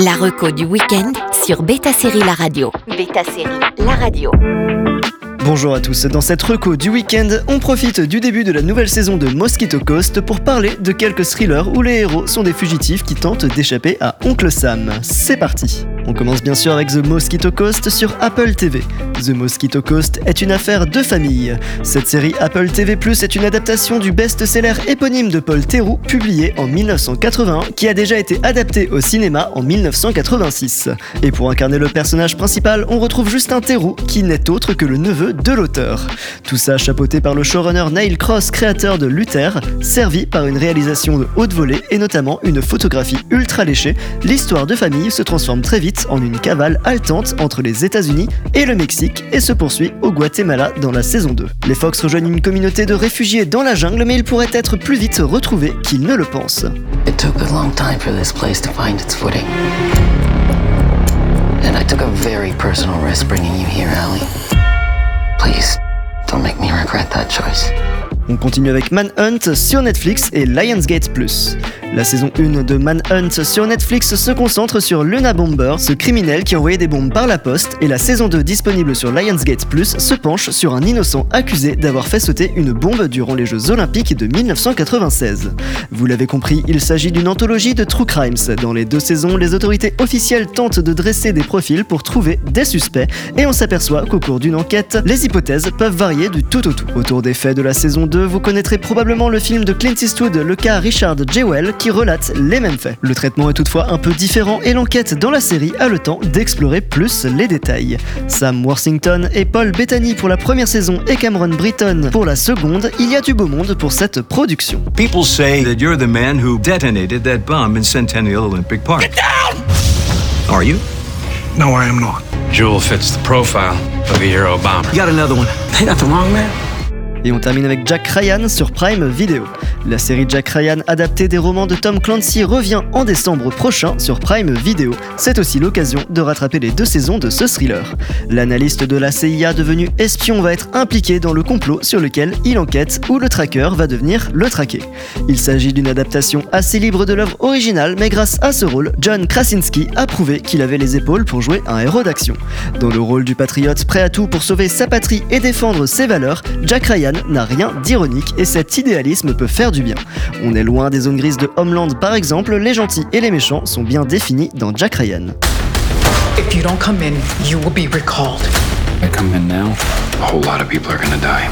La reco du week-end sur Beta Série La Radio. Beta Série La Radio. Bonjour à tous, dans cette reco du week-end, on profite du début de la nouvelle saison de Mosquito Coast pour parler de quelques thrillers où les héros sont des fugitifs qui tentent d'échapper à Oncle Sam. C'est parti On commence bien sûr avec The Mosquito Coast sur Apple TV. The Mosquito Coast est une affaire de famille. Cette série Apple TV Plus est une adaptation du best-seller éponyme de Paul Theroux, publié en 1981, qui a déjà été adapté au cinéma en 1986. Et pour incarner le personnage principal, on retrouve Justin Theroux, qui n'est autre que le neveu de l'auteur. Tout ça chapeauté par le showrunner Neil Cross, créateur de Luther, servi par une réalisation de haute volée et notamment une photographie ultra léchée, l'histoire de famille se transforme très vite en une cavale haletante entre les États-Unis et le Mexique et se poursuit au Guatemala dans la saison 2. Les Fox rejoignent une communauté de réfugiés dans la jungle, mais ils pourraient être plus vite retrouvés qu'ils ne le pensent. It took a long time for this place to find its footing. And I took a very personal risk bringing you here, Allie. Please, don't make me regret that choice. On continue avec Manhunt sur Netflix et Lionsgate Plus. La saison 1 de Manhunt sur Netflix se concentre sur Luna Bomber, ce criminel qui envoyait des bombes par la poste, et la saison 2 disponible sur Lionsgate Plus se penche sur un innocent accusé d'avoir fait sauter une bombe durant les Jeux Olympiques de 1996. Vous l'avez compris, il s'agit d'une anthologie de true crimes. Dans les deux saisons, les autorités officielles tentent de dresser des profils pour trouver des suspects, et on s'aperçoit qu'au cours d'une enquête, les hypothèses peuvent varier du tout au tout. Autour des faits de la saison 2, vous connaîtrez probablement le film de Clint Eastwood, le cas Richard Jewell, qui relate les mêmes faits. Le traitement est toutefois un peu différent et l'enquête dans la série a le temps d'explorer plus les détails. Sam Worthington et Paul Bettany pour la première saison et Cameron Britton pour la seconde, il y a du beau monde pour cette production. People say that you're the man who detonated that bomb in Centennial Olympic Park. Get down! Are you? No, I am not. Jewel fits the profile of a Euro bomber. You got another one. They got the wrong man? Et on termine avec Jack Ryan sur Prime Video. La série Jack Ryan adaptée des romans de Tom Clancy revient en décembre prochain sur Prime Video. C'est aussi l'occasion de rattraper les deux saisons de ce thriller. L'analyste de la CIA devenu espion va être impliqué dans le complot sur lequel il enquête où le tracker va devenir le traqué. Il s'agit d'une adaptation assez libre de l'œuvre originale mais grâce à ce rôle, John Krasinski a prouvé qu'il avait les épaules pour jouer un héros d'action. Dans le rôle du patriote prêt à tout pour sauver sa patrie et défendre ses valeurs, Jack Ryan n'a rien d'ironique et cet idéalisme peut faire du bien. On est loin des zones grises de Homeland par exemple, les gentils et les méchants sont bien définis dans Jack Ryan. If you don't come in, you will be recalled. I come in now, a whole lot of people are gonna die.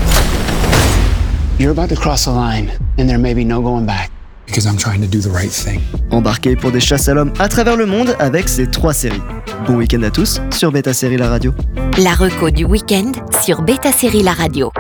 You're about to cross a line, and there may be no going back. Because I'm trying to do the right thing. Embarqué pour des chasses à l'homme à travers le monde avec ces trois séries. Bon week-end à tous sur Beta Série La Radio. La reco du week-end sur Beta Série La Radio.